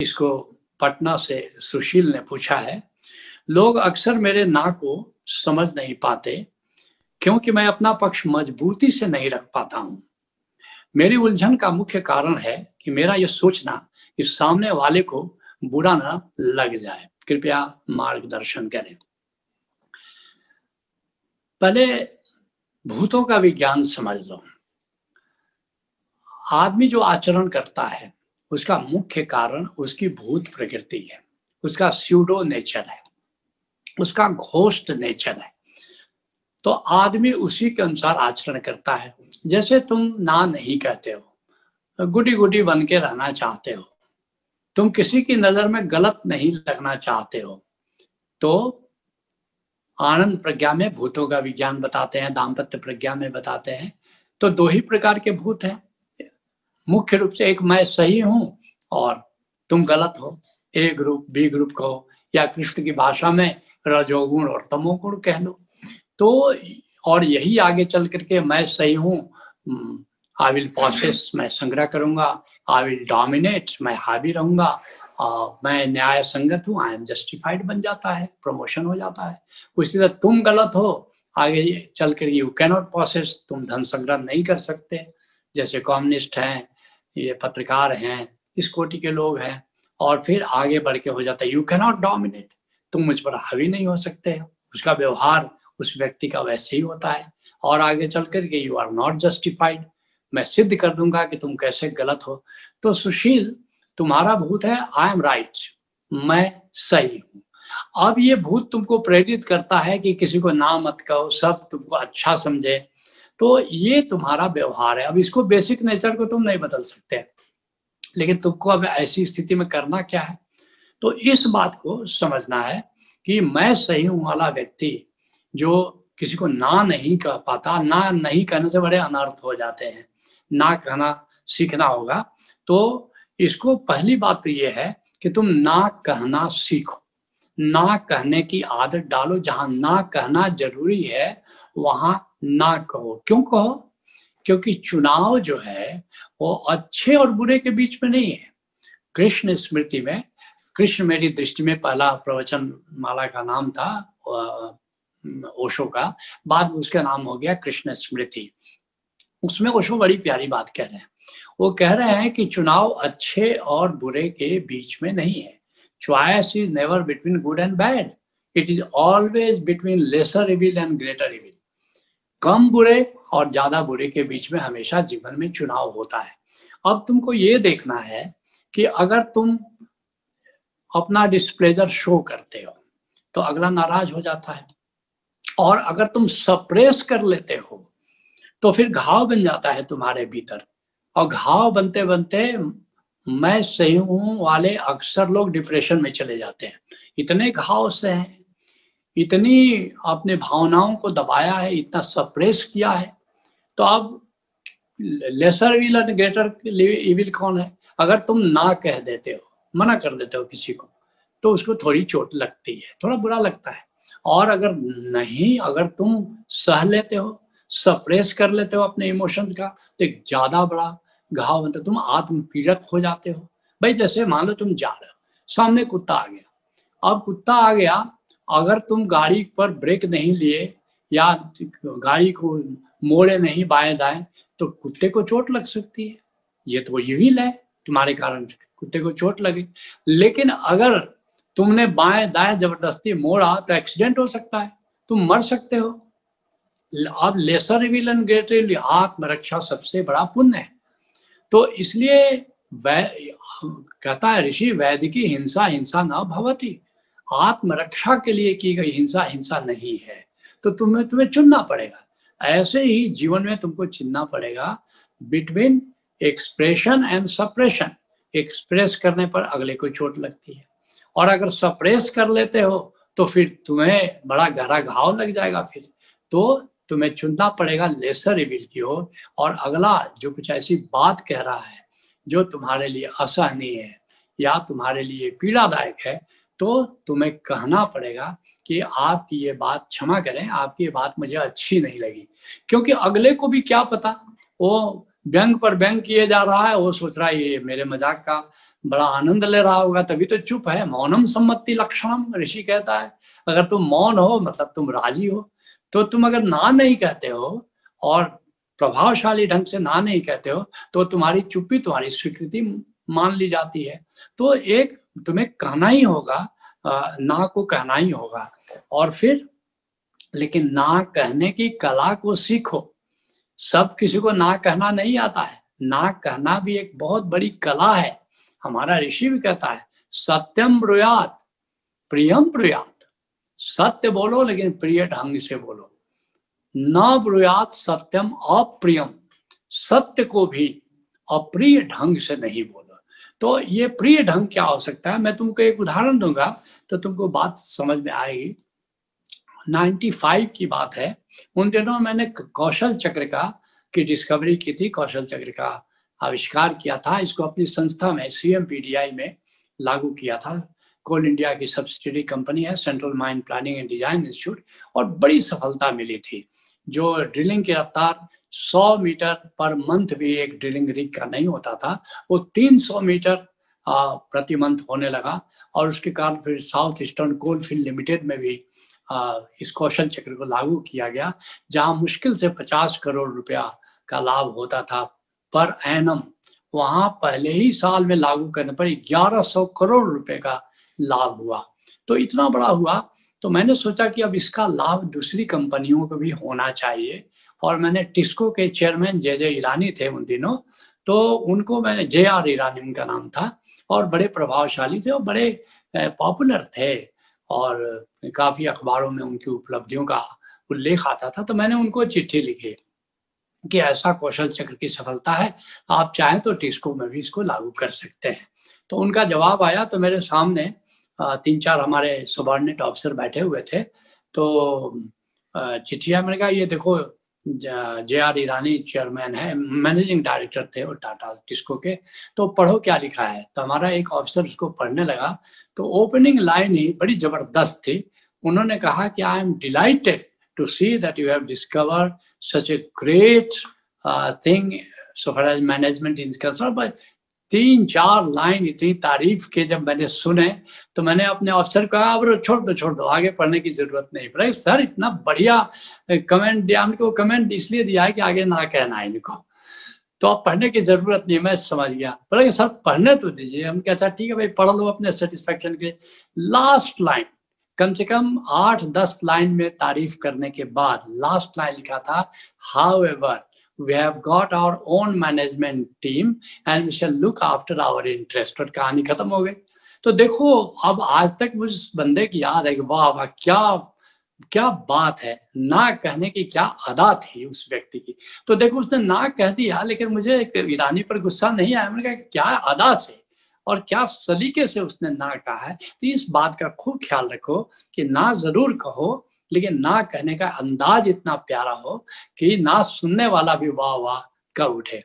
इसको पटना से सुशील ने पूछा है, लोग अक्सर मेरे ना को समझ नहीं पाते, क्योंकि मैं अपना पक्ष मजबूती से नहीं रख पाता हूँ। मेरी उलझन का मुख्य कारण है कि मेरा यह सोचना इस सामने वाले को बुरा ना लग जाए। कृपया मार्गदर्शन करें। पहले भूतों का विज्ञान समझ लो। आदमी जो आचरण करता है उसका मुख्य कारण उसकी भूत प्रकृति है। उसका स्यूडो नेचर है। उसका घोष्ट नेचर है। तो आदमी उसी के अनुसार आचरण करता है। जैसे तुम ना नहीं कहते हो गुडी गुडी बन के रहना चाहते हो, तुम किसी की नज़र में गलत नहीं लगना चाहते हो तो आनंद प्रज्ञा में भूतों का विज्ञान बताते हैं, दाम्पत्य प्रज्ञा में बताते हैं। तो दो ही प्रकार के भूत हैं। मुख्य रूप से एक मैं सही हूँ और तुम गलत हो। ए ग्रुप बी ग्रुप कहो या कृष्ण की भाषा में रजोगुण और तमोगुण कह लो तो और यही आगे चल करके मैं सही हूँ। आई विल प्रोसेस मैं संग्रह करूँगा। आई विल डोमिनेट मैं हावी रहूँगा। मैं न्याय संगत हूँ आई एम जस्टिफाइड बन जाता है प्रमोशन हो जाता है। उसी तरह तुम गलत हो, आगे चल कर यू कैनॉट प्रोसेस तुम धन संग्रह नहीं कर सकते। जैसे कम्युनिस्ट हैं ये पत्रकार हैं, इस कोटि के लोग हैं, और फिर आगे बढ़ के हो जाता है। यू कैनॉट डोमिनेट तुम मुझ पर हावी नहीं हो सकते उसका व्यवहार उस व्यक्ति का वैसे ही होता है। और आगे चल कर के यू आर नॉट जस्टिफाइड मैं सिद्ध कर दूँगा कि तुम कैसे गलत हो। तो सुशील, तुम्हारा भूत है आई एम राइट मैं सही हूँ। अब ये भूत तुमको प्रेरित करता है कि किसी को ना मत कहो, सब तुमको अच्छा समझे। तो ये तुम्हारा व्यवहार है। अब इसको बेसिक नेचर को तुम नहीं बदल सकते। लेकिन तुमको अब ऐसी स्थिति में करना क्या है? तो इस बात को समझना है कि मैं सही हूँ वाला व्यक्ति जो किसी को ना नहीं कह पाता, ना नहीं कहने से बड़े अनर्थ हो जाते हैं। ना कहना सीखना होगा। तो इसको पहली बात तो ये है कि तुम ना कहना सीखो। ना कहने की आदत डालो। जहाँ ना कहना ज़रूरी है, वहाँ ना कहो। क्यों कहो? क्योंकि चुनाव जो है, वो अच्छे और बुरे के बीच में नहीं है। कृष्ण स्मृति में, कृष्ण मेरी दृष्टि में पहला प्रवचन माला का नाम था ओशो का। बाद में उसका नाम हो गया कृष्ण स्मृति। उसमें ओशो बड़ी प्यारी बात कह रहे हैं। वो कह रहे हैं कि चुनाव अच्छे और बुरे के बीच में नहीं है। Choice is never between good and bad it is always between lesser evil and greater evil कम बुरे और ज़्यादा बुरे के बीच में हमेशा जीवन में चुनाव होता है। अब तुमको ये देखना है कि अगर तुम अपना डिस्प्लेजर शो करते हो तो अगला नाराज़ हो जाता है। और अगर तुम सप्रेस कर लेते हो तो फिर घाव बन जाता है तुम्हारे भीतर। और घाव बनते बनते मैं सही हूँ वाले अक्सर लोग डिप्रेशन में चले जाते हैं। इतने घाव से हैं। इतनी अपने भावनाओं को दबाया है, इतना सप्रेस किया है तो अब lesser evil and greater evil कौन है? अगर तुम ना कह देते हो, मना कर देते हो किसी को तो उसको थोड़ी चोट लगती है, थोड़ा बुरा लगता है। और अगर नहीं, अगर तुम सह लेते हो सप्रेस कर लेते हो अपने इमोशंस का तो एक ज़्यादा बड़ा घाव बनता तुम आत्मपीड़क हो जाते हो। भाई जैसे मान लो तुम जा रहे हो, सामने कुत्ता आ गया। अब कुत्ता आ गया अगर तुम गाड़ी पर ब्रेक नहीं लिए या गाड़ी को मोड़े नहीं बाएँ दाएँ तो कुत्ते को चोट लग सकती है। ये तो यही है तुम्हारे कारण कुत्ते को चोट लगे। लेकिन अगर तुमने बाएँ दाएँ ज़बरदस्ती मोड़ा तो एक्सीडेंट हो सकता है। तुम मर सकते हो। अब लेसर विल एंड ग्रेटर आत्मरक्षा सबसे बड़ा पुण्य है। तो इसलिए वै, कहता है ऋषि वैद्य की हिंसा हिंसा न भवती। आत्मरक्षा के लिए की गई हिंसा हिंसा नहीं है। तो तुम्हें तुम्हें चुनना पड़ेगा। ऐसे ही जीवन में तुमको चुनना पड़ेगा। Between expression and suppression. Express करने पर अगले को चोट लगती है। और अगर सप्रेस कर लेते हो तो फिर तुम्हें बड़ा गहरा घाव लग जाएगा फिर। तो तुम्हें चुनना पड़ेगा लेसर इविल की ओर। और, अगला जो कुछ ऐसी बात कह रहा है जो तुम्हारे लिए असहनीय है या तुम्हारे लिए पीड़ादायक है तो तुम्हें कहना पड़ेगा कि आपकी ये बात क्षमा करें, आपकी ये बात मुझे अच्छी नहीं लगी। क्योंकि अगले को भी क्या पता? वो व्यंग पर व्यंग किए जा रहा है, वो सोच रहा है, ये मेरे मज़ाक का बड़ा आनंद ले रहा होगा। तभी तो चुप है। मौनम सम्मति लक्षणम, ऋषि कहता है। अगर तुम मौन हो मतलब तुम राज़ी हो तो तुम अगर ना नहीं कहते हो और प्रभावशाली ढंग से ना नहीं कहते हो तो तुम्हारी चुप्पी, तुम्हारी स्वीकृति मान ली जाती है। तो एक तुम्हें कहना ही होगा ना को कहना ही होगा। और फिर, लेकिन ना कहने की कला को सीखो। सब किसी को ना कहना नहीं आता है। ना कहना भी एक बहुत बड़ी कला है। हमारा ऋषि भी कहता है, सत्यम ब्रुयात, प्रियम ब्रुयात। सत्य बोलो, लेकिन प्रिय ढंग से बोलो। न ब्रुयात, सत्यम अप्रियम। सत्य को भी अप्रिय ढंग से नहीं बोलो। तो ये प्रिय ढंग क्या हो सकता है? मैं तुमको एक उदाहरण दूँगा तो तुमको बात समझ में आएगी। 95 की बात है। उन दिनों मैंने कौशल चक्र का की डिस्कवरी की थी, कौशल चक्र का आविष्कार किया था। इसको अपनी संस्था में सी में लागू किया था। कोल इंडिया की सब्सिडी कंपनी है central mine planning and design institute और बड़ी सफलता मिली थी। जो ड्रिलिंग की रफ्तार 100 मीटर पर मंथ भी एक ड्रिलिंग रिग का नहीं होता था। वो 300 मीटर प्रति मंथ होने लगा और उसके कारण फिर south eastern coalfield limited में भी आ, इस कौशल चक्र को लागू किया गया जहाँ मुश्किल से 50 करोड़ रुपया का लाभ होता था पर एनम वहाँ पहले ही साल में लागू करने पर 1100 करोड़ रुपए का लाभ हुआ। तो इतना बड़ा हुआ तो मैंने सोचा कि अब इसका लाभ दूसरी कंपनियों को भी होना चाहिए। और मैंने टिस्को के चेयरमैन जय जय ईरानी थे उन दिनों तो उनको मैंने जे आर ईरानी उनका नाम था, और बड़े प्रभावशाली थे और बड़े पॉपुलर थे, और काफ़ी अखबारों में उनकी उपलब्धियों का उल्लेख आता था तो मैंने उनको चिट्ठी लिखी कि ऐसा कौशल चक्र की सफलता है, आप चाहें तो टिस्को में भी इसको लागू कर सकते हैं। तो उनका जवाब आया तो मेरे सामने तीन चार हमारे सबॉर्डिनेट ऑफिसर बैठे हुए थे तो चिट्ठिया, मैंने कहा, ये देखो जे आर ईरानी चेयरमैन है मैनेजिंग डायरेक्टर थे वो टाटा टिस्को के। तो पढ़ो क्या लिखा है? तो हमारा एक ऑफिसर उसको पढ़ने लगा। तो ओपनिंग लाइन ही बड़ी ज़बरदस्त थी। उन्होंने कहा कि I am delighted to see that you have discover such a great thing so far as management is concerned, but तीन चार लाइन इतनी तारीफ़ के जब मैंने सुने तो मैंने अपने अफसर को कहा, अब छोड़ दो छोड़ दो, आगे पढ़ने की ज़रूरत नहीं। पड़े सर, इतना बढ़िया कमेंट दिया हमको कमेंट इसलिए दिया है कि आगे ना कहना है इनको। तो अब पढ़ने की ज़रूरत नहीं, मैं समझ गया। बोले सर, पढ़ने तो दीजिए। हम क्या अच्छा ठीक है भाई, पढ़ लो अपने सेटिस्फेक्शन के। लास्ट लाइन कम से कम आठ दस लाइन में तारीफ़ करने के बाद लास्ट लाइन लिखा था however we have got our own management team and we shall look after our interest. और कहानी खत्म हो गई। तो देखो, अब आज तक मुझे उस बंदे की याद है कि वाह वाह, क्या क्या बात है। ना कहने की क्या अदा थी उस व्यक्ति की। तो देखो, उसने ना कह दिया, लेकिन मुझे एक ईरानी पर गुस्सा नहीं आया। मैंने कहा, क्या अदा से और क्या सलीके से उसने ना कहा है? तो इस बात का खूब ख्याल रखो कि ना ज़रूर कहो लेकिन ना कहने का अंदाज इतना प्यारा हो कि ना सुनने वाला भी वाह वाह का उठे